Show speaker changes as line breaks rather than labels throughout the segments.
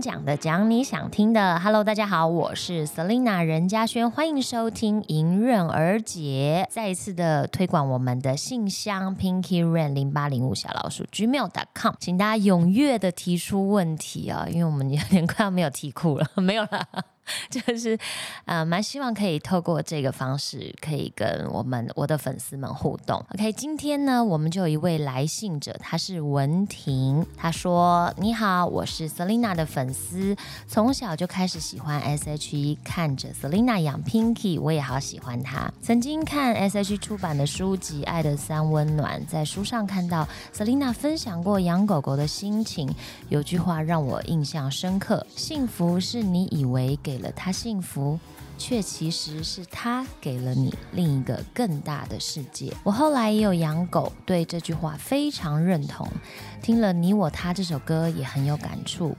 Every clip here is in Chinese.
讲的，讲你想听的。Hello，大家好，我是 Selina 任嘉轩，欢迎收听《迎刃而解》，再一次的推广我们的信箱 Pinky ran 零八零五小老鼠 Gmail.com，请大家踊跃的提出问题啊，因为我们有点快要没有题库了，没有了。就是呃，蛮希望可以透过这个方式，可以跟我们我的粉丝们互动。OK，今天呢，我们就有一位来信者，他是文婷，他说：“你好，我是 Selina 的粉丝，从小就开始喜欢 S.H.E，看着 Selina 养 Pinky，我也好喜欢她。曾经看 S.H.E 出版的书籍《爱的三温暖》，在书上看到 Selina 分享过养狗狗的心情，有句话让我印象深刻：幸福是你以为给。了他幸福，却其实是他给了你另一个更大的世界。我后来也有养狗，对这句话非常认同。听了《你我他》这首歌也很有感触，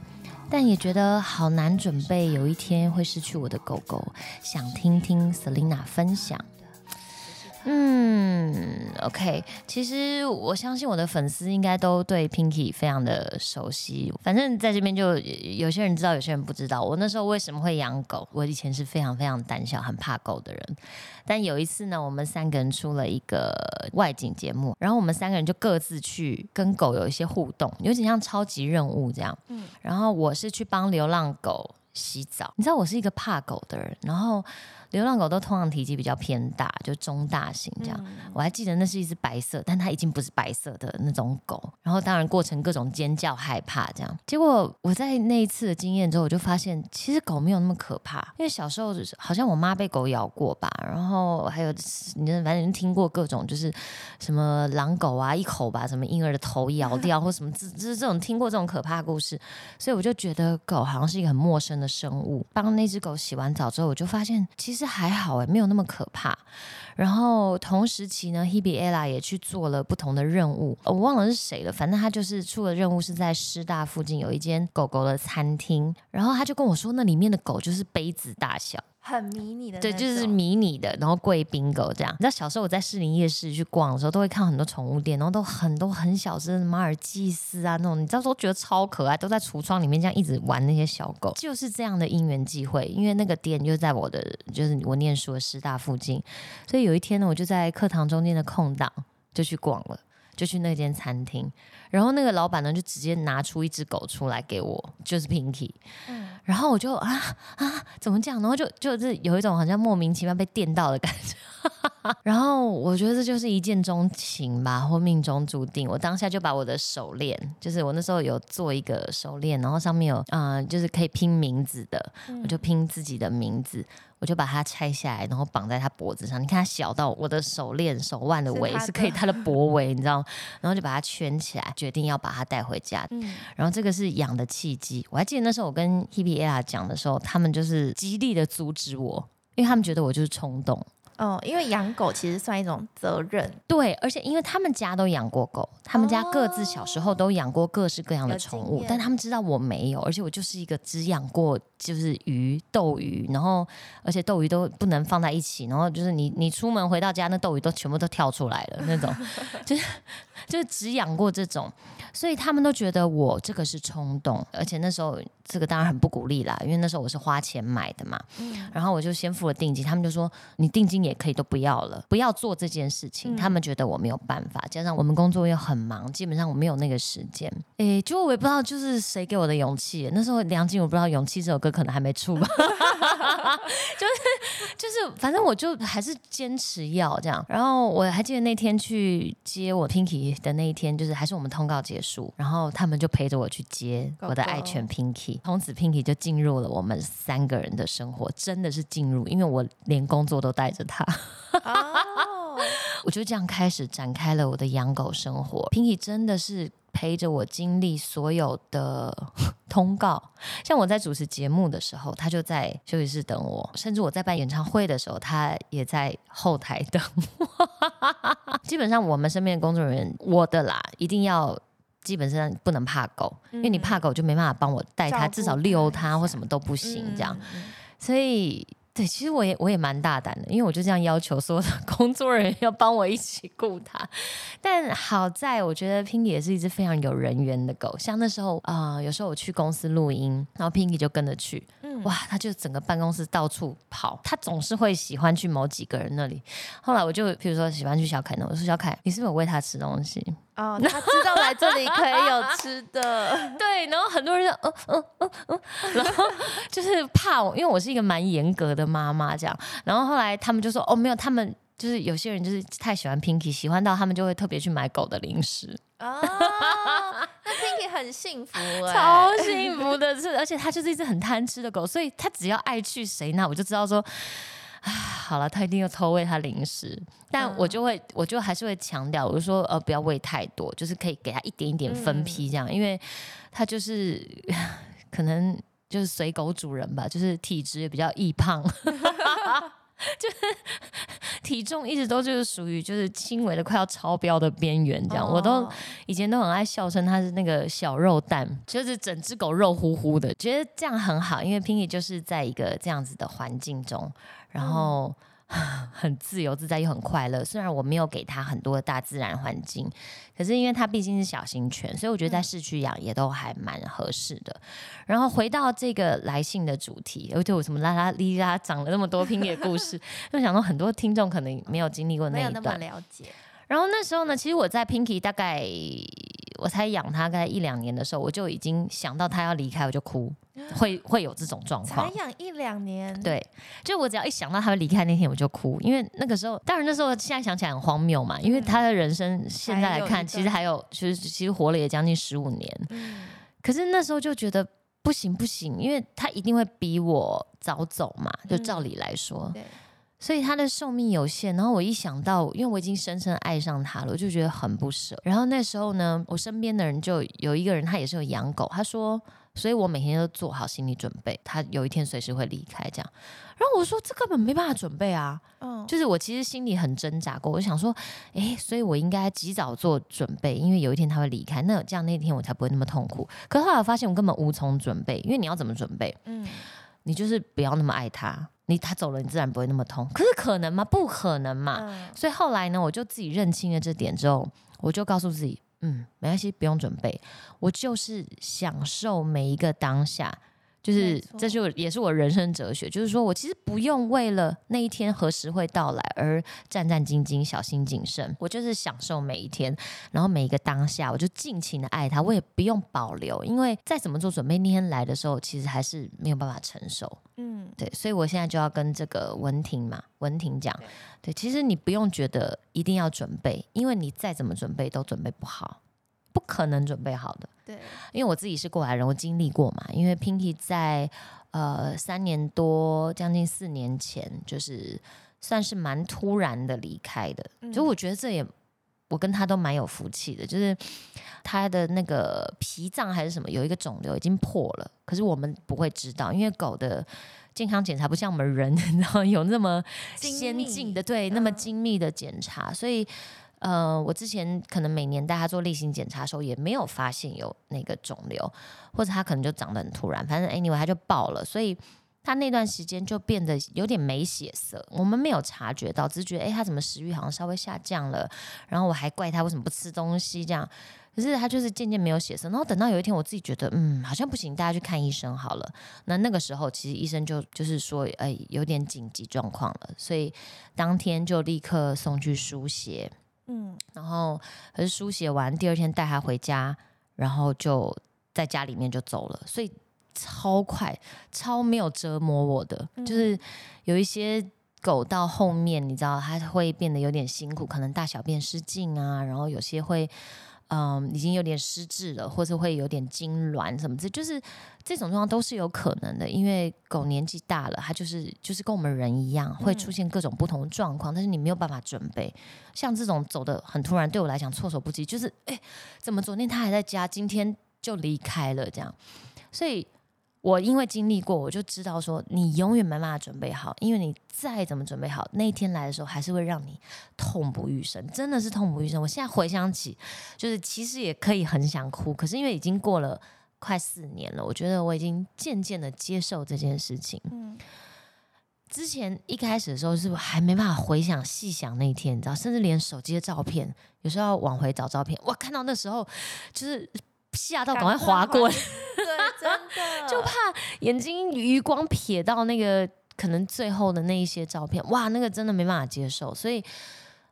但也觉得好难准备有一天会失去我的狗狗。想听听 Selina 分享。嗯，OK，其实我相信我的粉丝应该都对 Pinky 非常的熟悉。反正在这边就有些人知道，有些人不知道。我那时候为什么会养狗？我以前是非常非常胆小、很怕狗的人。但有一次呢，我们三个人出了一个外景节目，然后我们三个人就各自去跟狗有一些互动，有点像超级任务这样。嗯，然后我是去帮流浪狗洗澡。你知道我是一个怕狗的人，然后。流浪狗都通常体积比较偏大，就中大型这样。我还记得那是一只白色，但它已经不是白色的那种狗。然后当然过程各种尖叫、害怕这样。结果我在那一次的经验之后，我就发现其实狗没有那么可怕。因为小时候好像我妈被狗咬过吧，然后还有你反正听过各种就是什么狼狗啊一口把什么婴儿的头咬掉或什么，就是这种听过这种可怕故事，所以我就觉得狗好像是一个很陌生的生物。帮那只狗洗完澡之后，我就发现其实。这还好哎，没有那么可怕。然后同时期呢，Hebe Ella 也去做了不同的任务，我忘了是谁了。反正他就是出了任务，是在师大附近有一间狗狗的餐厅。然后他就跟我说，那里面的狗就是杯子大小。
很迷你的，
对，就是迷你的，然后贵宾狗这样。你知道小时候我在士林夜市去逛的时候，都会看很多宠物店，然后都很多很小只的马尔济斯啊那种，你知道都觉得超可爱，都在橱窗里面这样一直玩那些小狗。就是这样的因缘际会，因为那个店就在我的就是我念书的师大附近，所以有一天呢，我就在课堂中间的空档就去逛了。就去那间餐厅，然后那个老板呢就直接拿出一只狗出来给我，就是 Pinky，嗯，然后我就啊啊怎么这样？然后就就是有一种好像莫名其妙被电到的感觉，然后我觉得这就是一见钟情吧，或命中注定。我当下就把我的手链，就是我那时候有做一个手链，然后上面有啊就是可以拼名字的，我就拼自己的名字。我就把它拆下来，然后绑在他脖子上。你看它小到我的手链、手腕的围是可以，它的脖围，你知道？然后就把它圈起来，决定要把它带回家。嗯，然后这个是养的契机。我还记得那时候我跟 Hebe Ella 讲的时候，他们就是极力的阻止我，因为他们觉得我就是冲动。
哦，因为养狗其实算一种责任，
对，而且因为他们家都养过狗，他们家各自小时候都养过各式各样的宠物，但他们知道我没有，而且我就是一个只养过就是鱼斗鱼，然后而且斗鱼都不能放在一起，然后就是你你出门回到家，那斗鱼都全部都跳出来了那种，就是就是只养过这种，所以他们都觉得我这个是冲动，而且那时候这个当然很不鼓励啦，因为那时候我是花钱买的嘛，然后我就先付了定金，他们就说你定金也。也可以都不要了，不要做这件事情。他们觉得我没有办法，加上我们工作又很忙，基本上我没有那个时间。哎，就我也不知道，就是谁给我的勇气。那时候梁静，茹不知道《勇气》这首歌可能还没出吧，就是就是，反正我就还是坚持要这样。然后我还记得那天去接我 Pinky 的那一天，就是还是我们通告结束，然后他们就陪着我去接我的爱犬 Pinky。从此 Pinky 就进入了我们三个人的生活，真的是进入，因为我连工作都带着他。哦，我就这样开始展开了我的养狗生活。Pinky 真的是陪着我经历所有的 通告，像我在主持节目的时候，他就在休息室等我；甚至我在办演唱会的时候，他也在后台等我。基本上我们身边的工作人员，我的啦，一定要基本上不能怕狗，因为你怕狗就没办法帮我带它，至少遛它或什么都不行这样。所以。对，其实我也我也蛮大胆的，因为我就这样要求所有的 工作人员要帮我一起雇它。但好在我觉得 Pinky 也是一只非常有人缘的狗，像那时候啊、有时候我去公司录音，然后 Pinky 就跟着去，
嗯。
哇，他就整个办公室到处跑，他总是会喜欢去某几个人那里。后来我就比如说喜欢去小凯那，我说小凯，你是不是有喂他吃东西？
哦，他知道来这里可以有吃的，
对，然后很多人就嗯嗯嗯嗯，然后就是怕我，因为我是一个蛮严格的妈妈这样，然后后来他们就说哦没有，他们就是有些人就是太喜欢 Pinky，喜欢到他们就会特别去买狗的零食，
很幸福哎、
超幸福的是，而且它就是一只很贪吃的狗，所以它只要爱去谁那，我就知道说。啊，好了，它一定要偷喂它零食，但
嗯。
我就会，我就还是会强调，我就说，呃，不要喂太多，就是可以给它一点一点分批这样，因为它就是 可能就是随狗主人吧，就是体质也比较易胖，就是体重一直都就是属于就是轻微的快要超标的边缘这样，我都
哦
以前都很爱笑称它是那个小肉蛋，就是整只狗肉乎乎的，觉得这样很好，因为 Pinky 就是在一个这样子的环境中，然后。很自由自在又很快乐。虽然我没有给他很多的大自然环境，可是因为他毕竟是小型犬，所以我觉得在市区养也都还蛮合适的。然后回到这个来信的主题，而且我什么啦啦哩啦讲了那么多 拼野故事，就想到很多听众可能没有经历过那
没有那么
一段。
了解。
然后那时候呢，其实我在 Pinky 大概我才养它大概一两年的时候，我就已经想到它要离开，我就哭，会会有这种状况。
才
况。
养一两年，，
对，就我只要一想到它会离开那天，我就哭，因为那个时候，当然那时候现在想起来很荒谬嘛，因为他的人生现在来看，其实还有，其实其实活了也将近十五年，
嗯，
可是那时候就觉得不行不行，因为他一定会比我早走嘛，就照理来说，
对，
所以他的寿命有限。然后我一想到，因为我已经深深爱上他了，我就觉得很不舍。然后那时候呢，我身边的人就有一个人，他也是有养狗，他说，所以我每天都做好心理准备，他有一天随时会离开这样。然后我说，这根本没办法准备啊，
嗯，
就是我其实心里很挣扎过，我就想说，哎，所以我应该及早做准备，因为有一天他会离开，那这样那天我才不会那么痛苦。可是后来我发现我根本无从准备，因为你要怎么准备？
嗯，
你就是不要那么爱他，你他走了，你自然不会那么痛。可是可能吗？不可能嘛。
嗯
所以后来呢，我就自己认清了这点之后，我就告诉自己，嗯，没关系，不用准备，我就是享受每一个当下。就是这就也是我人生哲学，就是说我其实不用为了那一天何时会到来而战战兢兢、小心谨慎，我就是享受每一天，然后每一个当下，我就尽情的爱他，我也不用保留，因为再怎么做准备，那天来的时候，其实还是没有办法承受。
嗯，
对，所以我现在就要跟这个文婷嘛，文婷讲，
对，
其实你不用觉得一定要准备，因为你再怎么准备都准备不好，不可能准备好的。
对，
因为我自己是过来人，我经历过嘛。因为 Pinky 在呃三年多，将近四年前，就是算是蛮突然的离开的。
嗯
就我觉得这也，我跟他都蛮有福气的，就是他的那个脾脏还是什么有一个肿瘤已经破了，可是我们不会知道，因为狗的。健康检查不像我们人，然后有那么先进的，对，那么
嗯
精密的检查，所以呃，我之前可能每年带他做例行检查的时候，也没有发现有那个肿瘤，或者他可能就长得很突然，反正 anyway 他就爆了，所以他那段时间就变得有点没血色，我们没有察觉到，只是觉得诶，他怎么食欲好像稍微下降了，然后我还怪他为什么不吃东西这样。可是他就是渐渐没有血色，然后等到有一天我自己觉得，嗯，好像不行，大家去看医生好了。那那个时候其实医生就就是说，哎，有点紧急状况了，所以当天就立刻送去输血，
嗯，
然后可是书写完第二天带他回家，然后就在家里面就走了，所以超快，超没有折磨我的，
嗯
就是。有一些。狗到后面，你知道它会变得有点辛苦，可能大小便失禁啊，然后有些会，嗯，已经有点失智了，或者会有点痉挛什么的，就是这种状况都是有可能的，因为狗年纪大了，它就是就是跟我们人一样，会出现各种不同的状况，但是你没有办法准备。像这种走的很突然，对我来讲措手不及，就是哎，怎么昨天它还在家，今天就离开了这样，所以。我因为经历过，我就知道说，你永远没办法准备好，因为你再怎么准备好，那一天来的时候，还是会让你痛不欲生，真的是痛不欲生。我现在回想起，就是其实也可以很想哭，可是因为已经过了快四年了，我觉得我已经渐渐的接受这件事情。
嗯，
之前一开始的时候是还没办法回想细想那一天，你知道，甚至连手机的照片，有时候要往回找照片，哇，看到那时候就是吓到，赶快划过，
对，真的
就怕眼睛余光瞥到那个可能最后的那一些照片，哇，那个真的没办法接受，所以，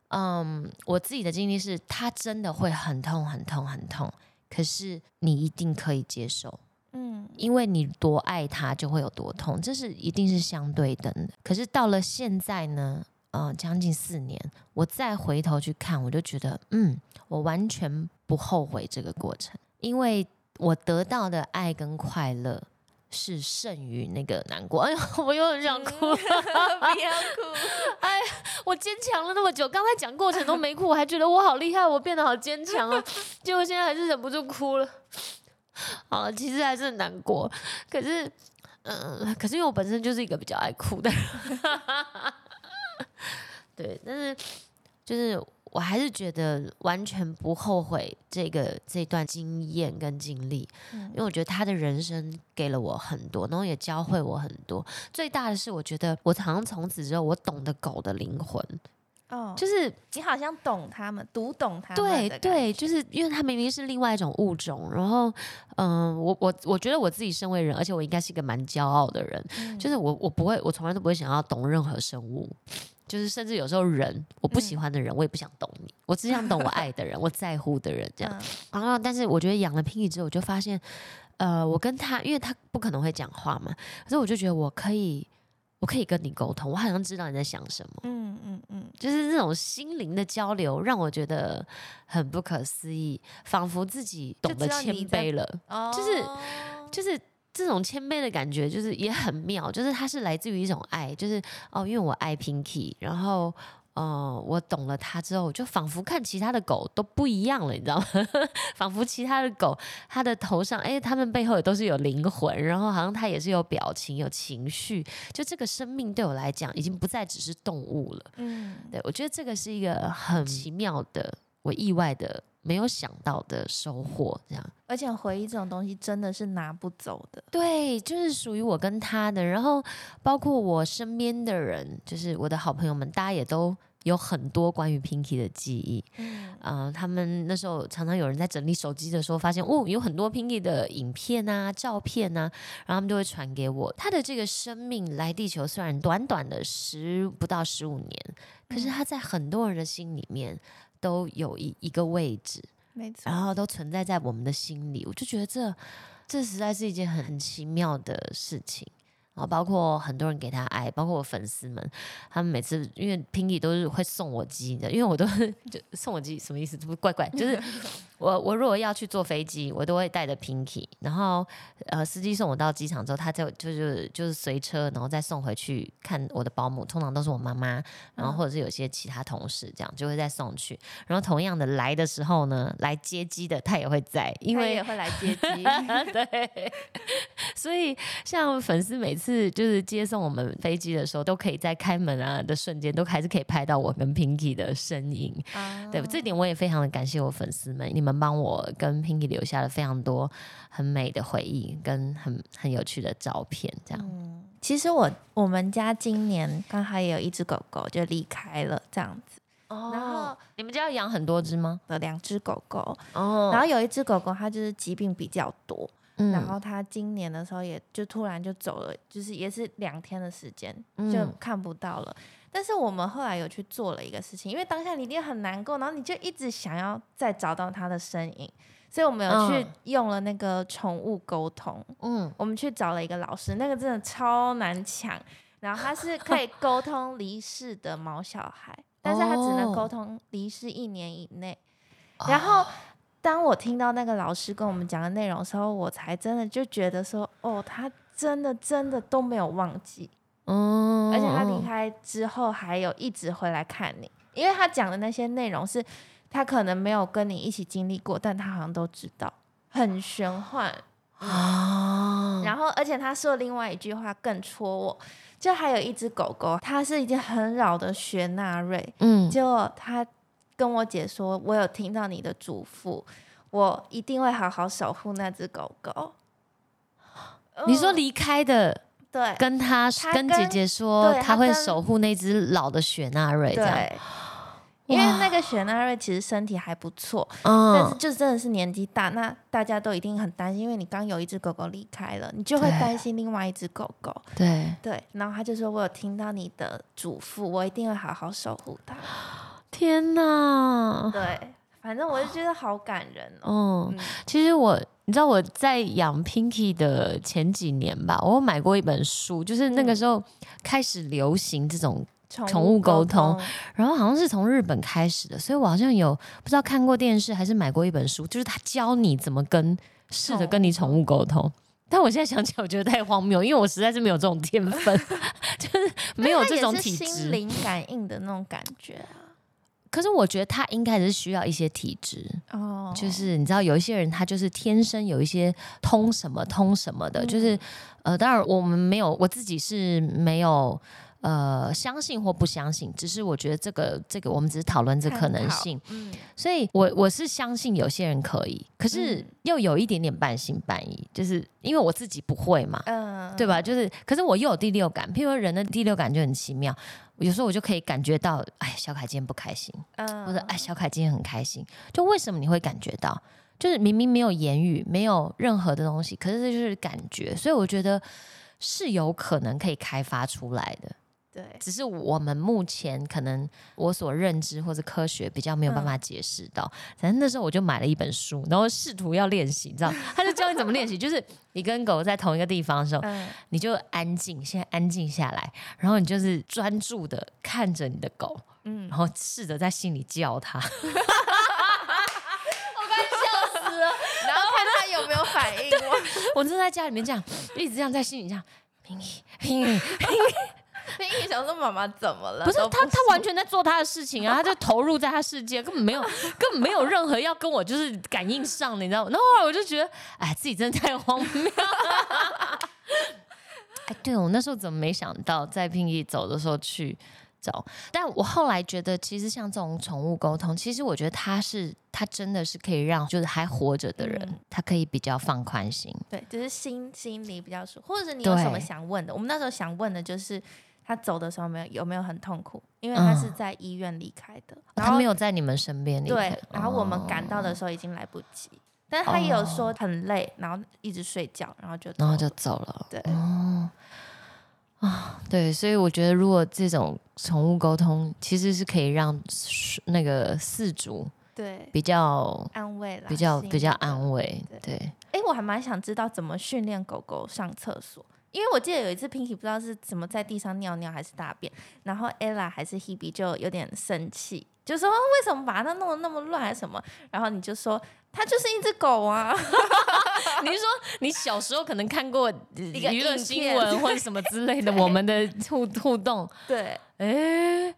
嗯，我自己的经历是，它真的会很痛、很痛、很痛，可是你一定可以接受。
嗯
因为你多爱他，就会有多痛，这是一定是相对等的。可是到了现在呢，呃，将近四年，我再回头去看，我就觉得，嗯，我完全不后悔这个过程，因为我得到的爱跟快乐是胜于那个难过。哎呦，我又很想哭，
不要哭，哎
我坚强了那么久，刚才讲过程都没哭，我还觉得我好厉害，我变得好坚强哦，结果现在还是忍不住哭了。好了，其实还是很难过，可是，嗯、可是因为我本身就是一个比较爱哭的人，对，但是就是我还是觉得完全不后悔这个这段经验跟经历，
嗯
因为我觉得他的人生给了我很多，然后也教会我很多。最大的是，我觉得我好像从此之后，我懂得狗的灵魂，
哦，
就是
你好像懂他们，读懂他们
对对，就是因为他明明是另外一种物种，然后，嗯、我我我觉得我自己身为人，而且我应该是一个蛮骄傲的人，
嗯。
就是我我不会，我从来都不会想要懂任何生物，就是甚至有时候人我不喜
嗯
欢的人，我也不想懂你，我只想懂我爱的人，我在乎的人这样。
嗯。
然后，但是我觉得养了 Pinky 之后，我就发现，呃，我跟他，因为他不可能会讲话嘛，可是我就觉得我可以，我可以跟你沟通，我好像知道你在想什么。
嗯嗯嗯，
就是这种心灵的交流，让我觉得很不可思议，仿佛自己懂得谦卑了。
哦，
就是就是这种谦卑的感觉，就是也很妙，就是它是来自于一种爱，就是哦，因为我爱 Pinky，然后。呃，我懂了它之后，就仿佛看其他的狗都不一样了，你知道吗？仿佛其他的狗，它的头上，哎，它们背后也都是有灵魂，然后好像它也是有表情、有情绪。就这个生命对我来讲，已经不再只是动物了。
嗯
对，我觉得这个是一个很奇妙的，我意外的没有想到的收获。这样，
而且回忆这种东西真的是拿不走的。
对，就是属于我跟他的，然后包括我身边的人，就是我的好朋友们，大家也都有很多关于 Pinky 的记忆。
嗯
呃，他们那时候常常有人在整理手机的时候，发现哦，有很多 Pinky 的影片啊、照片啊，然后他们就会传给我。他的这个生命来地球虽然短短的十不到十五年，可是
嗯
他在很多人的心里面都有一一个位置，
没错，
然后都存在在我们的心里。我就觉得这这实在是一件很很奇妙的事情。然后包括很多人给他爱，包括我粉丝们，他们每次因为 Pinky 都是会送我鸡的，因为我都 就送我鸡什么意思？这不怪怪，就是我我如果要去坐飞机，我都会带着 Pinky，然后呃司机送我到机场之后，他就就是就是随车，然后再送回去看我的保姆，通常都是我妈妈，然后或者是有些其他同事这样就会再送去。然后同样的来的时候呢，来接机的他也会在，因为
也会来接机。
对，所以像粉丝每次就是接送我们飞机的时候，都可以在开门啊的瞬间，都还是可以拍到我跟 Pinky 的身影。
啊
对，这点我也非常的感谢我粉丝们，你们帮我跟 Pinky 留下了非常多很美的回忆跟很很有趣的照片，这样。
嗯，其实我我们家今年刚好也有一只狗狗就离开了，这样子
哦
然后
你们家要养很多只吗？
的两只狗狗，
哦
然后有一只狗狗它就是疾病比较多，
嗯
然后它今年的时候也就突然就走了，就是也是两天的时间
嗯
就看不到了。但是我们后来有去做了一个事情，因为当下你一定很难过，然后你就一直想要再找到他的身影，所以我们有去
嗯。
用了那个宠物沟通，
嗯。
我们去找了一个老师，那个真的超难抢。然后他是可以 沟通离世的毛小孩，但是他只能沟
哦。
通离世一年以内。然后当我听到那个老师跟我们讲的内容的时候，我才真的就觉得说，哦，他真的真的都没有忘记，
嗯
而且他离开之后还有一直回来看你，因为他讲的那些内容是他可能没有跟你一起经历过，但他好像都知道，很玄幻。
啊，
然后，而且他说另外一句话更戳我，就还有一只狗狗，它是一只很老的雪纳瑞，
嗯
结果他跟我姐说，我有听到你的嘱咐，我一定会好好守护那只狗狗。
你说
嗯
离开的
对
跟他
他
跟姐
跟
姐说，他会守护那只老的雪纳瑞，这样，
对，因为那个雪纳瑞其实身体还不错，但是
嗯，
就真的是年纪大，那大家都一定很担心，因为你刚有一只狗狗离开了，你就会担心另外一只狗狗。
对，
对，然后他就说：“我有听到你的嘱咐，我一定会好好守护它。
天哪”，
对，反正我就觉得好感人哦。
嗯，
嗯
其实我，你知道我在养 Pinky 的前几年吧，我有买过一本书，就是那个
嗯
时候开始流行这种，
宠
宠物沟通
通，
然后好像是从日本开始的，所以我好像有不知道看过电视还是买过一本书，就是他教你怎么跟试着跟你宠物沟通。但我现在想起来，我觉得太荒谬，因为我实在是没有这种天分，就是没有这种体质。
心灵感应的那种感觉啊。
可是我觉得他应该是需要一些体质，
哦，
就是你知道有一些人他就是天生有一些通什么通什么的，就是呃，当然我们没有，我自己是没有呃相信或不相信，只是我觉得这个这个我们只是讨论这可能性，
嗯，
所以我我是相信有些人可以，可是
嗯
又有一点点半信半疑，就是因为我自己不会嘛。
嗯，
对吧？就是，可是我又有第六感，譬如说人的第六感就很奇妙，有时候我就可以感觉到，哎，小凯今天不开心，
嗯，
或者哎，小凯今天很开心，就为什么你会感觉到？就是明明没有言语，没有任何的东西，可是这就是感觉，所以我觉得是有可能可以开发出来的，
对，
只是我们目前可能我所认知或者科学比较没有办法解释到。反正那时候我就买了一本书，然后试图要练习，你知道，他就教你怎么练习，就是你跟狗在同一个地方的时候，
嗯，
你就安静，现在安静下来，然后你就是专注的看着你的狗，
嗯
然后试着在心里叫它。
然后看他有没有反应。我
我就在家里面这样，一直这样在心里这样，拼音拼音，
那一想说妈妈怎么了？
不是他，他完全在做他的事情啊，他就投入在他世界，根本没有根本没有任何要跟我就是感应上的，你知道吗？然后后来我就觉得，哎，自己真的太荒谬了。哎，对我那时候怎么没想到在拼音走的时候去找？但我后来觉得，其实像这种宠物沟通，其实我觉得它是它真的是可以让就是还活着的人，
嗯
他可以比较放宽心。
对，就是心心里比较舒服，或者是你有什么想问的？我们那时候想问的就是他走的时候没有有没有很痛苦，因为他是
嗯。
在医院离开的，
哦
然后
他没有在你们身边离开，
对，然后我们赶到的
哦。
时候已经来不及，但他也有说很累，然后一直睡觉，然后就
然后就
走了。对。
哦，啊，对，所以我觉得如果这种宠物沟通，其实是可以让那个饲主
对
比较
安慰啦，
比较比较安慰。
对
对，
哎、我还蛮想知道怎么训练狗狗上厕所，因为我记得有一次 Pinky 不知道是怎么在地上尿尿还是大便，然后 Ella 还是 Hebe 就有点生气，就说为什么把它弄得那么乱还是什么，然后你就说它就是一只狗啊，
你是说你小时候可能看过娱乐新闻或者什么之类的，我们的互互动，
对，
哎。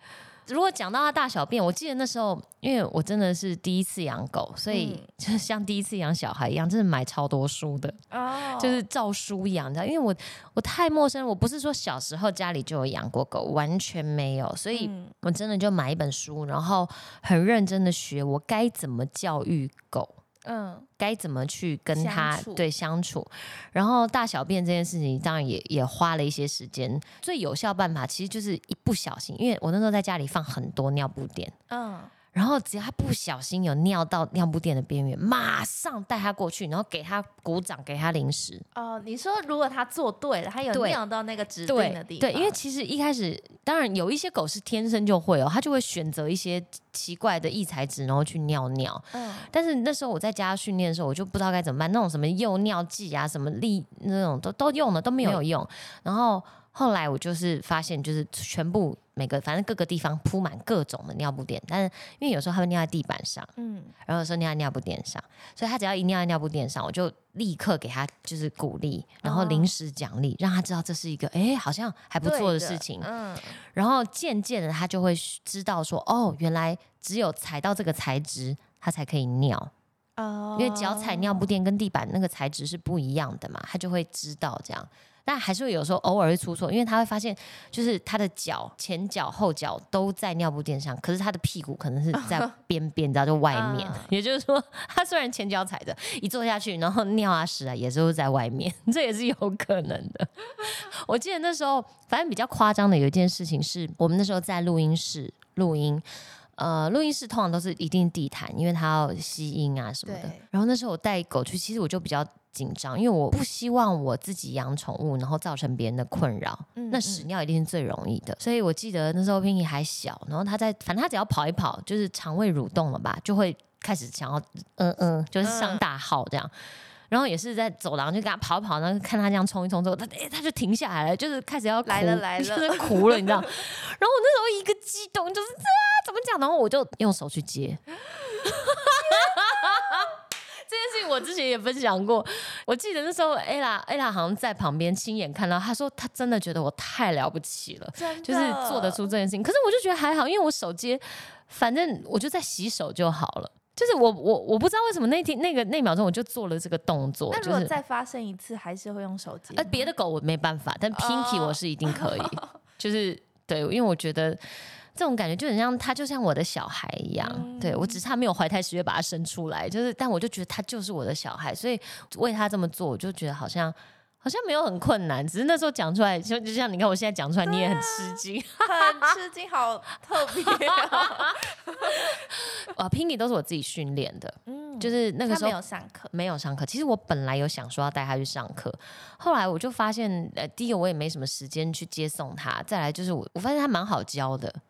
如果讲到它大小便，我记得那时候，因为我真的是第一次养狗，所以
嗯
就是像第一次养小孩一样，真的买超多书的。
哦，
就是照书养，你知道，因为我我太陌生，我不是说小时候家里就有养过狗，完全没有，所以
嗯
我真的就买一本书，然后很认真的学我该怎么教育狗。
嗯。
该怎么去跟他
相
对相处，然后大小便这件事情，当然也也花了一些时间。最有效办法其实就是一不小心，因为我那时候在家里放很多尿布垫，
嗯，
然后只要他不小心有尿到尿布垫的边缘，马上带他过去，然后给他鼓掌，给他零食。
哦，你说如果他做对了，它有尿到那个指定的地方，
对，因为其实一开始，当然有一些狗是天生就会哦，它就会选择一些奇怪的异材质，然后去尿尿。
嗯
但是那时候我在家训练的时候，我就不知道该怎么办，那种什么诱尿剂啊，什么力那种都都用了都没有用。然后后来我就是发现，就是全部每个反正各个地方铺满各种的尿布垫，但是因为有时候他会尿在地板上，
嗯
然后有时候尿在尿布垫上，所以他只要一尿在尿布垫上，我就立刻给他就是鼓励，然后
哦
临时奖励，让他知道这是一个哎好像还不错的事情。
嗯
然后渐渐的他就会知道说，哦，原来只有踩到这个材质，他才可以尿。
哦
因为脚踩尿布垫跟地板那个材质是不一样的嘛，他就会知道这样。但还是会有时候偶尔会出错，因为他会发现，就是他的脚前脚后脚都在尿布垫上，可是他的屁股可能是 在边边，你知道，就外面。
嗯
也就是说，他虽然前脚踩着，一坐下去，然后尿啊屎啊也是会在外面，这也是有可能的。我记得那时候，反正比较夸张的有一件事情是，我们那时候在录音室录音。呃，录音室通常都是一定地毯，因为它要吸音啊什么的。然后那时候我带狗去，其实我就比较紧张，因为我不希望我自己养宠物，然后造成别人的困扰。
嗯
那屎尿一定是最容易的，所以我记得那时候 Pinky 还小，然后他在，反正他只要跑一跑，就是肠胃蠕动了吧，就会开始想要，嗯嗯，就是上大号这样。然后也是在走廊就跟他跑跑，然后看他这样冲一冲之后，他哎、他就停下来了，就是开始要
来了来 了
就是哭了，你知道？然后我那时候一个激动，就是啊怎么讲？然后我就用手去接。这件事情我之前也分享过，我记得那时候 ella ella 好像在旁边亲眼看到，她说她真的觉得我太了不起了，就是做得出这件事情。可是我就觉得还好，因为我手机，反正我就在洗手就好了。就是我我我不知道为什么那天那个那秒钟我就做了这个动作，
那如果再发生一次，还是会用手机吗？
呃别的狗我没办法，但 Pinky
哦
我是一定可以，就是对，因为我觉得。这种感觉就很像他，就像我的小孩一样。
嗯
对我只差没有怀胎十月把他生出来，就是，但我就觉得他就是我的小孩，所以为他这么做，我就觉得好像好像没有很困难，只是那时候讲出来，就就像你看我现在讲出来，你也很吃惊。
很吃惊，好特别哦。
啊，Pinky 都是我自己训练的，
嗯，
就是那个时候没
有上课，
没有上课。其实我本来有想说要带他去上课，后来我就发现，呃，第一个我也没什么时间去接送他，再来就是我我发现他蛮好教的，
嗯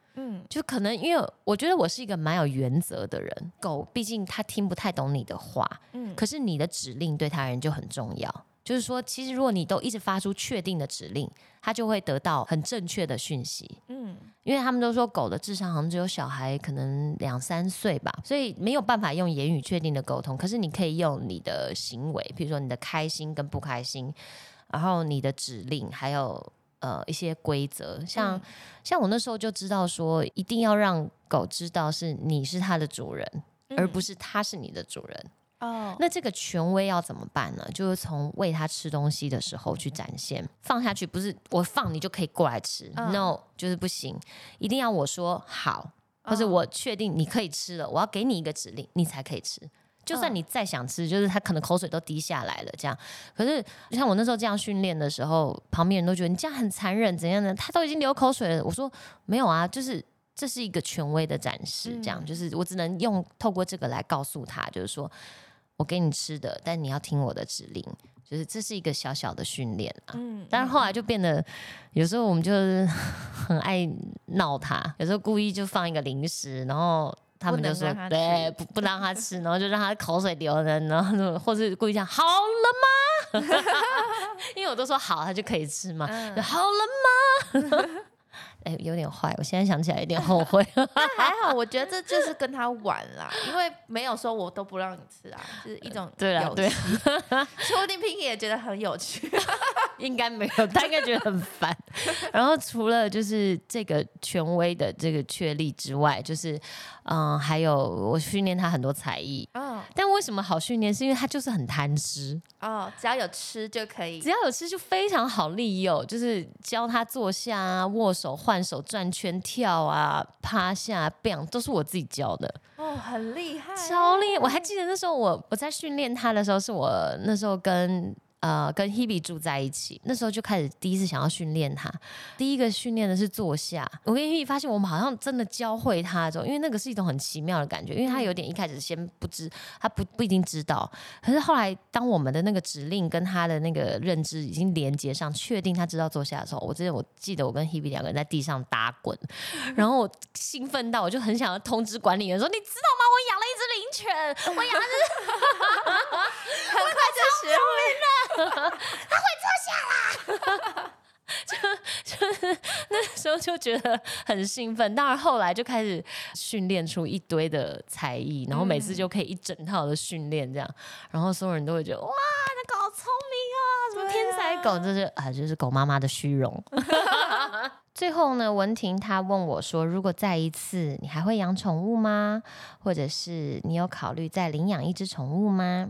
就可能因为我觉得我是一个蛮有原则的人，狗毕竟它听不太懂你的话，
嗯，
可是你的指令对他人就很重要。就是说，其实如果你都一直发出确定的指令，它就会得到很正确的讯息。
嗯
因为他们都说狗的智商好像只有小孩可能两三岁吧，所以没有办法用言语确定的沟通。可是你可以用你的行为，比如说你的开心跟不开心，然后你的指令，还有呃一些规则，像、
嗯
像我那时候就知道说，一定要让狗知道是你是它的主人，而不
是
是它是你的主人。
哦，
那这个权威要怎么办呢？就是从喂它吃东西的时候去展现，放下去不是我放你就可以过来吃、
嗯
n o 就是不行，一定要我说好，或者
哦
我确定你可以吃了，我要给你一个指令，你才可以吃。就算
嗯
你再想吃，就是他可能口水都滴下来了，这样。可是像我那时候这样训练的时候，旁边人都觉得你这样很残忍，怎样的？他都已经流口水了。我说没有啊，就是这是一个权威的展示，这样、
嗯
就是我只能用透过这个来告诉他，就是说我给你吃的，但你要听我的指令，就是这是一个小小的训练啊。
嗯
但是后来就变得，有时候我们就是很爱闹他，有时候故意就放一个零食，然后他们就说对，不不让他吃，然后就让他口水流的，然后就或是故意讲好了吗？因为我都说好，他就可以吃嘛。
嗯
就好了吗？哎、有点坏，我现在想起来有点后悔。
但还好，我觉得这就是跟他玩啦，因为没有说我都不让你吃啊，就是一种
对啦对
游戏说不定 Pinky 也觉得很有趣。
应该没有，他应该觉得很烦。然后除了就是这个权威的这个确立之外，就是嗯，还有我训练他很多才艺。
哦
但为什么好训练？是因为他就是很贪吃，
哦，只要有吃就可以
只。要有吃就非常好利诱，就是教他坐下啊、握手、换手、转圈、跳啊、趴下、bang，都是我自己教的。
哦，很厉害，
超厉害！我还记得那时候我我在训练他的时候，是我那时候跟呃跟 Hebe 住在一起，那时候就开始第一次想要训练他。第一个训练的是坐下，我跟 Hebe 发现我们好像真的教会他之后，因为那个是一种很奇妙的感觉，因为他有点一开始先不知，他不不一定知道，可是后来当我们的那个指令跟他的那个认知已经连接上，确定他知道坐下的时候，我记得我记得我跟 Hebe 两个人在地上打滚，然后我兴奋到我就很想要通知管理员说，你知道吗？我养了一只灵犬，我养了
很快就学会了。
他会坐下啦，就就是那时候就觉得很兴奋，当然后来就开始训练出一堆的才艺，然后每次就可以一整套的训练这样，然后所有人都会觉得哇，那狗好聪明啊，什么天才狗，这是啊就是狗妈妈的虚荣。最后呢，文婷她问我说：“如果再一次，你还会养宠物吗？或者是你有考虑再领养一只宠物吗？”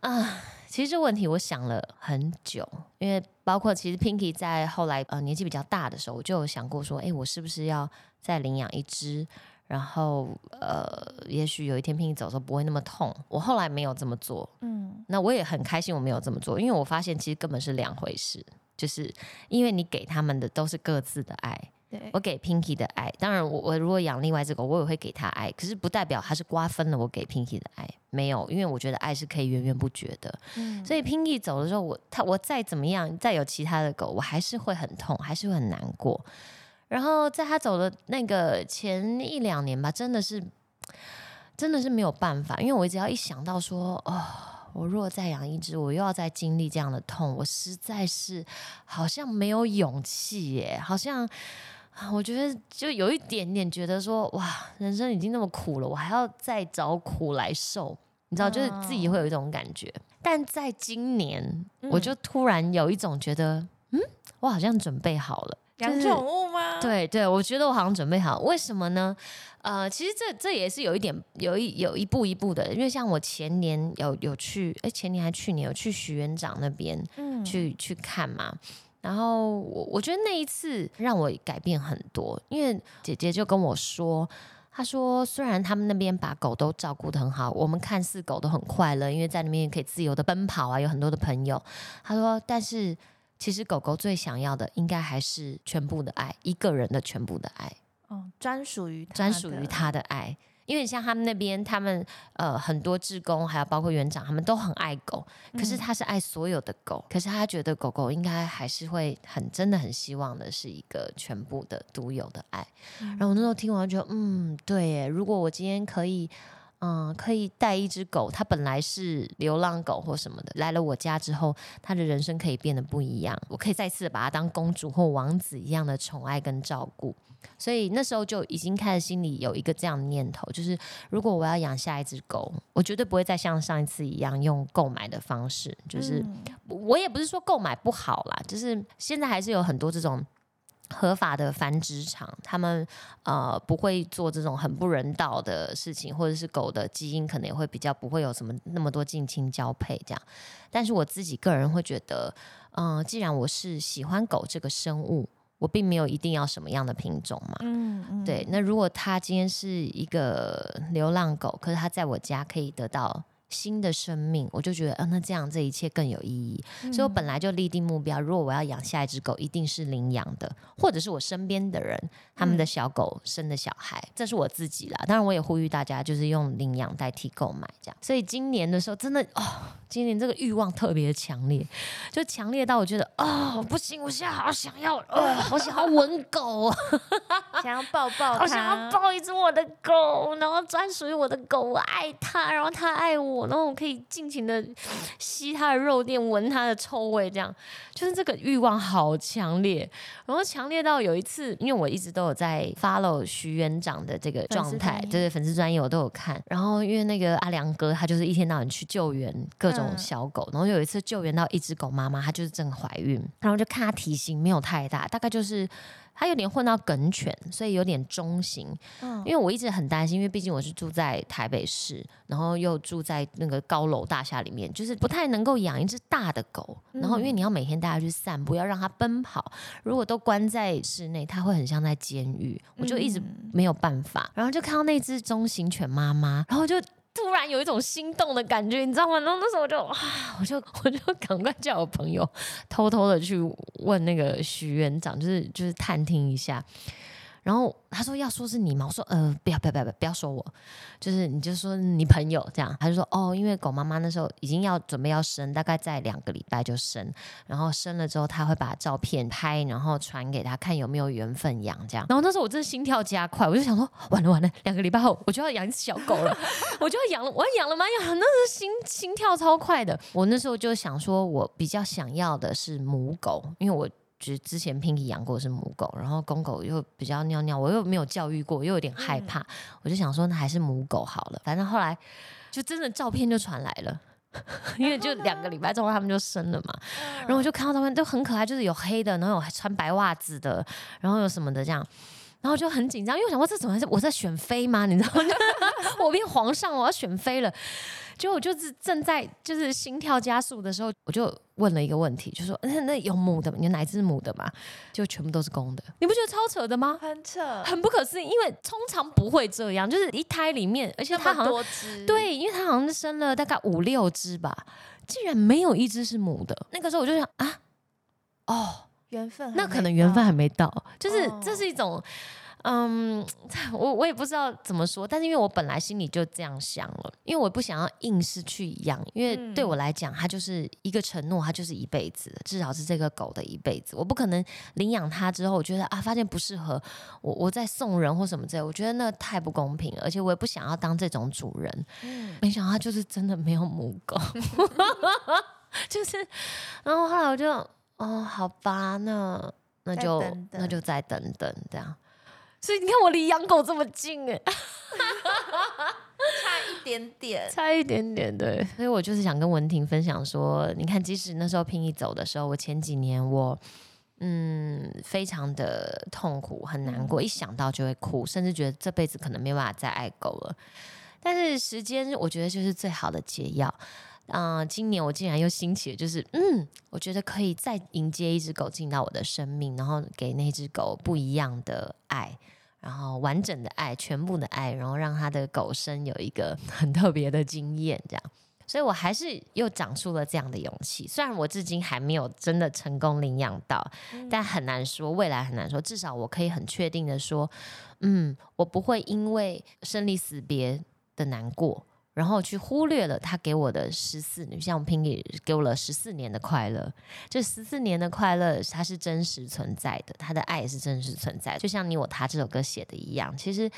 啊，其实这问题我想了很久，因为包括其实 Pinky 在后来呃年纪比较大的时候，我就有想过说：“哎，我是不是要再领养一只？”然后呃，也许有一天 Pinky 走的时候不会那么痛。我后来没有这么做，嗯，那我也很开心我没有这么做，因为我发现其实根本是两回事。就是因为你给他们的都是各自的爱，
对
我给 Pinky 的爱，当然我我如果养另外一只狗，我也会给他爱，可是不代表他是瓜分了我给 Pinky 的爱，没有，因为我觉得爱是可以源源不绝的，嗯，所以 Pinky 走的时候，我他我再怎么样，再有其他的狗，我还是会很痛，还是会很难过。然后在他走的那个前一两年吧，真的是真的是没有办法，因为我只要一想到说，哦。我如果再养一只，我又要再经历这样的痛，我实在是好像没有勇气耶，好像我觉得就有一点点觉得说，哇，人生已经那么苦了，我还要再找苦来受，你知道，就是自己会有一种感觉。但在今年，我就突然有一种觉得，嗯，我好像准备好了。
养宠物吗？
对对，我觉得我好像准备好。为什么呢？呃，其实这这也是有一点有一有一步一步的，因为像我前年有有去，哎，前年还去年有去徐园长那边，嗯，去去看嘛。然后我我觉得那一次让我改变很多，因为姐姐就跟我说，她说虽然他们那边把狗都照顾得很好，我们看似狗都很快乐，因为在那边可以自由的奔跑啊，有很多的朋友。她说，但是。其实狗狗最想要的，应该还是全部的爱，一个人的全部的爱，
哦，专属于
专属于他的爱。因为像他们那边，他们呃很多志工，还有包括园长，他们都很爱狗。可是他是爱所有的狗，可是他觉得狗狗应该还是会很真的很希望的是一个全部的独有的爱。然后我那时候听完就嗯，对，如果我今天可以。嗯，可以带一只狗，它本来是流浪狗或什么的，来了我家之后，它的人生可以变得不一样。我可以再次把它当公主或王子一样的宠爱跟照顾。所以那时候就已经开始心里有一个这样的念头，就是如果我要养下一只狗，我绝对不会再像上一次一样用购买的方式。就是我也不是说购买不好啦，就是现在还是有很多这种。合法的繁殖场，他们呃不会做这种很不人道的事情，或者是狗的基因可能也会比较不会有什么那么多近亲交配这样。但是我自己个人会觉得，嗯，既然我是喜欢狗这个生物，我并没有一定要什么样的品种嘛。嗯嗯。对，那如果它今天是一个流浪狗，可是它在我家可以得到。新的生命，我就觉得，嗯，那这样这一切更有意义。所以我本来就立定目标，如果我要养下一只狗，一定是领养的，或者是我身边的人他们的小狗生的小孩，这是我自己啦。当然，我也呼吁大家，就是用领养代替购买这样。所以今年的时候，真的哦，今年这个欲望特别强烈，就强烈到我觉得，哦，不行，我现在好想要，呃，好想要吻狗，
想要抱抱，
好想要抱一只我的狗，然后专属于我的狗，我爱它，然后它爱我。然后我可以尽情的吸它的肉垫，闻它的臭味，这样就是这个欲望好强烈。然后强烈到有一次，因为我一直都有在 follow 徐园长的这个状态，就是粉丝专业我都有看。然后因为那个阿良哥，他就是一天到晚去救援各种小狗。然后有一次救援到一只狗妈妈，她就是正怀孕，然后就看她体型没有太大，大概就是。它有点混到梗犬，所以有点中型。嗯，因为我一直很担心，因为毕竟我是住在台北市，然后又住在那个高楼大厦里面，就是不太能够养一只大的狗。然后，因为你要每天带它去散步，要让它奔跑，如果都关在室内，它会很像在监狱。我就一直没有办法。然后就看到那只中型犬妈妈，然后就。突然有一种心动的感觉，你知道吗？然后那时候我就啊，我就我就赶快叫我朋友偷偷的去问那个徐院长，就是就是探听一下。然后他说要说是你吗？我说呃不要不要不要不要说我，就是你就说你朋友这样。他就说哦，因为狗妈妈那时候已经要准备要生，大概在两个礼拜就生，然后生了之后他会把照片拍，然后传给他看有没有缘分养这样。然后那时候我真的心跳加快，我就想说完了完了，两个礼拜后我就要养小狗了，我就要养了，我要养了吗？养那是心心跳超快的。我那时候就想说，我比较想要的是母狗，因为我。就是之前 Pinky 养过是母狗，然后公狗又比较尿尿，我又没有教育过，又有点害怕，我就想说那还是母狗好了。反正后来就真的照片就传来了，因为就两个礼拜之后他们就生了嘛。然后我就看到他们都很可爱，就是有黑的，然后有穿白袜子的，然后有什么的这样。然后就很紧张，因为我想说这怎么是我在选妃吗？你知道吗？我变皇上，我要选妃了。就我就是正在就是心跳加速的时候，我就问了一个问题，就说：“那 那有母的，你奶子是母的吗？”就全部都是公的，你不觉得超扯的吗？
很扯，
很不可思议，因为通常不会这样，就是一胎里面，而且它好像对，因为它好像是生了大概五六只吧，竟然没有一只是母的。那个时候我就想啊，哦，
缘分，
那可能缘分还没到，就是这是一种。嗯，我我也不知道怎么说，但是因为我本来心里就这样想了，因为我不想要硬是去养，因为对我来讲，它就是一个承诺，它就是一辈子，至少是这个狗的一辈子，我不可能领养它之后，我觉得啊，发现不适合我，我再送人或什么之类，我觉得那太不公平了，而且我也不想要当这种主人。嗯，没想到它就是真的没有母狗，就是，然后后来我就哦，好吧，那那就那就再等等这样。所以你看，我离养狗这么近哎，
差一点点，
差一点点，对。所以我就是想跟文婷分享说，你看，即使那时候拼一走的时候，我前几年我嗯非常的痛苦，很难过，一想到就会哭，甚至觉得这辈子可能没办法再爱狗了。但是时间，我觉得就是最好的解药。嗯，今年我竟然又兴起了，就是嗯，我觉得可以再迎接一只狗进到我的生命，然后给那只狗不一样的爱，然后完整的爱，全部的爱，然后让它的狗生有一个 很特别的经验，这样，所以我还是又长出了这样的勇气。虽然我至今还没有真的成功领养到，但很难说，未来很难说。至少我可以很确定的说，嗯，我不会因为生离死别的难过。然后去忽略了他给我的十四你，像 Pinky 给我了十四年的快乐，这十四年的快乐它是真实存在的，他的爱也是真实存在，就像你我他这首歌写的一样，其实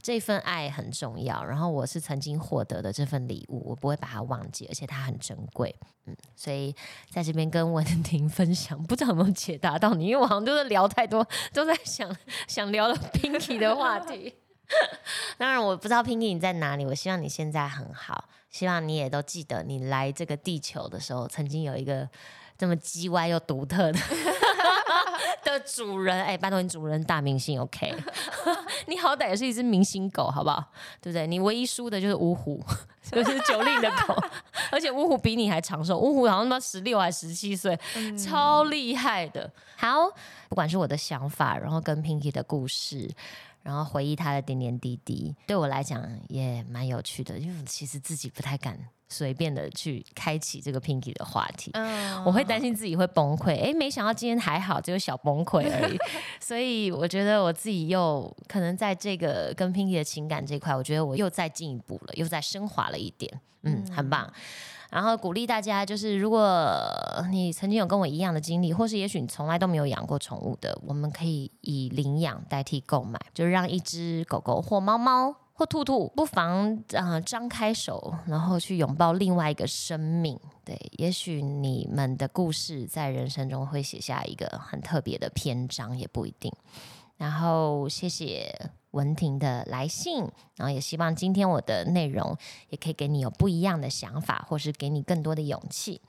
这份爱很重要。然后我是曾经获得的这份礼物，我不会把它忘记，而且它很珍贵。嗯，所以在这边跟文婷 分享，不知道有没有解答到你，因为我好像都是聊太多，都在想想聊了 Pinky 的话题。当然，我不知道 Pinky 你在哪里。我希望你现在很好，希望你也都记得你来这个地球的时候，曾经有一个这么叽歪又独特的 的主人。哎，拜托你主人大明星，OK？你好歹也是一只明星狗，好不好？对不对？你唯一输的就是芜湖，就是九令的狗，而且芜湖比你还长寿。芜湖好像他妈十六还十七岁，超厉害的。好，不管是我的想法，然后跟 Pinky 的故事。然后回忆他的点点滴滴，对我来讲也蛮有趣的，因为其实自己不太敢随便的去开启这个 Pinky 的话题，嗯我会担心自己会崩溃。哎，没想到今天还好，只有小崩溃而已。所以我觉得我自己又可能在这个跟 Pinky 的情感这块，我觉得我又再进一步了，又再升华了一点。嗯，很棒。然后鼓励大家，就是如果你曾经有跟我一样的经历，或是也许你从来都没有养过宠物的，我们可以以领养代替购买，就是让一只狗狗或猫猫或兔兔，不妨啊张开手，然后去拥抱另外一个生命。对，也许你们的故事在人生中会写下一个很特别的篇章，也不一定。然后谢谢。文婷的来信，然后也希望今天我的内容也可以给你有不一样的想法，或是给你更多的勇气。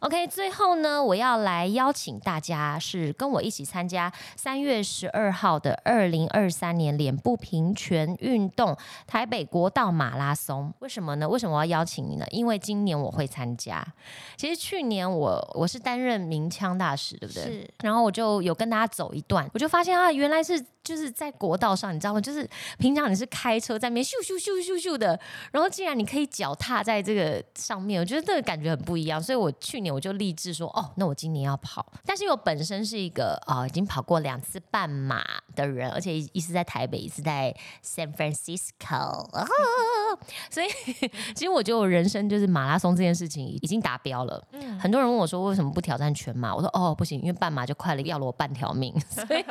OK，最后呢，我要来邀请大家是跟我一起参加三月十二号的二零二三年脸部平权运动台北国道马拉松。为什么呢？为什么我要邀请你呢？因为今年我会参加。其实去年我我是担任鸣枪大使，对不对？
是。
然后我就有跟大家走一段，我就发现啊，原来是就是在国道上，你知道吗？就是平常你是开车在那边咻咻咻咻咻的，然后竟然你可以脚踏在这个上面，我觉得这个感觉很不一样。所以我去年。我就立志说，哦，那我今年要跑。但是我本身是一个啊，已经跑过两次半马的人，而且一次在台北，一次在 San Francisco，所以其实我觉得我人生就是马拉松这件事情已经达标了。嗯，很多人问我说为什么不挑战全马？我说哦，不行，因为半马就快了，要了我半条命，所以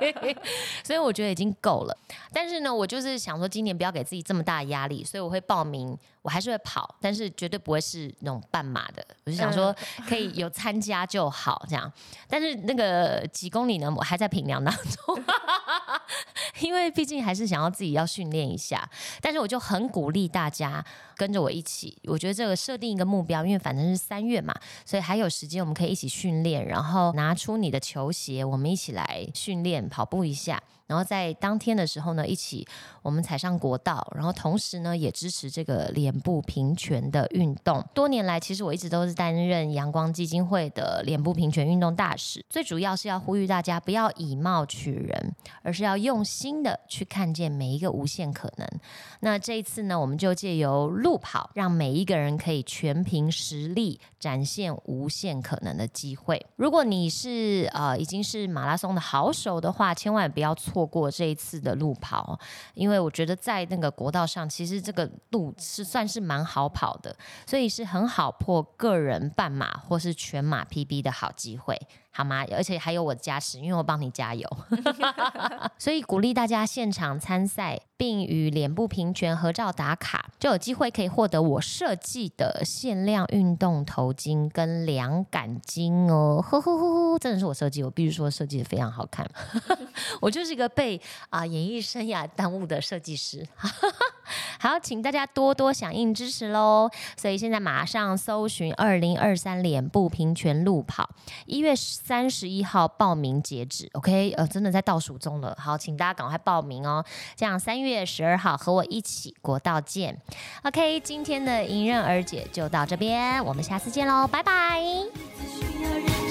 所以我觉得已经够了。但是呢，我就是想说今年不要给自己这么大的压力，所以我会报名。我还是会跑，但是绝对不会是那种半马的。我就想说，可以有参加就好这样。但是那个几公里呢，我还在平量当中，因为毕竟还是想要自己要训练一下。但是我就很鼓励大家跟着我一起。我觉得这个设定一个目标，因为反正是三月嘛，所以还有时间，我们可以一起训练，然后拿出你的球鞋，我们一起来训练跑步一下。然后在当天的时候呢，一起我们踩上国道，然后同时呢也支持这个脸部平权的运动。多年来，其实我一直都是担任阳光基金会的脸部平权运动大使，最主要是要呼吁大家不要以貌取人，而是要用心的去看见每一个无限可能。那这一次呢，我们就借由路跑，让每一个人可以全凭实力展现无限可能的机会。如果你是呃已经是马拉松的好手的话，千万不要错。错过这一次的路跑，因为我觉得在那个国道上，其实这个路是算是蛮好跑的，所以是很好破个人半马或是全马 PB 的好机会。好吗？而且还有我加持，因为我帮你加油，所以鼓励大家现场参赛，并与脸部平权合照打卡，就有机会可以获得我设计的限量运动头巾跟凉感巾哦。呵呵呵呵，真的是我设计，我必须说设计的非常好看。我就是一个被啊演艺生涯耽误的设计师。好，请大家多多响应支持喽！所以现在马上搜寻二零二三脸部平权路跑，一月三十一号报名截止。OK，呃，真的在倒数中了。好，请大家赶快报名哦！这样三月十二号和我一起国道见。ok 今天的迎刃而解就到这边我们下次见喽拜拜。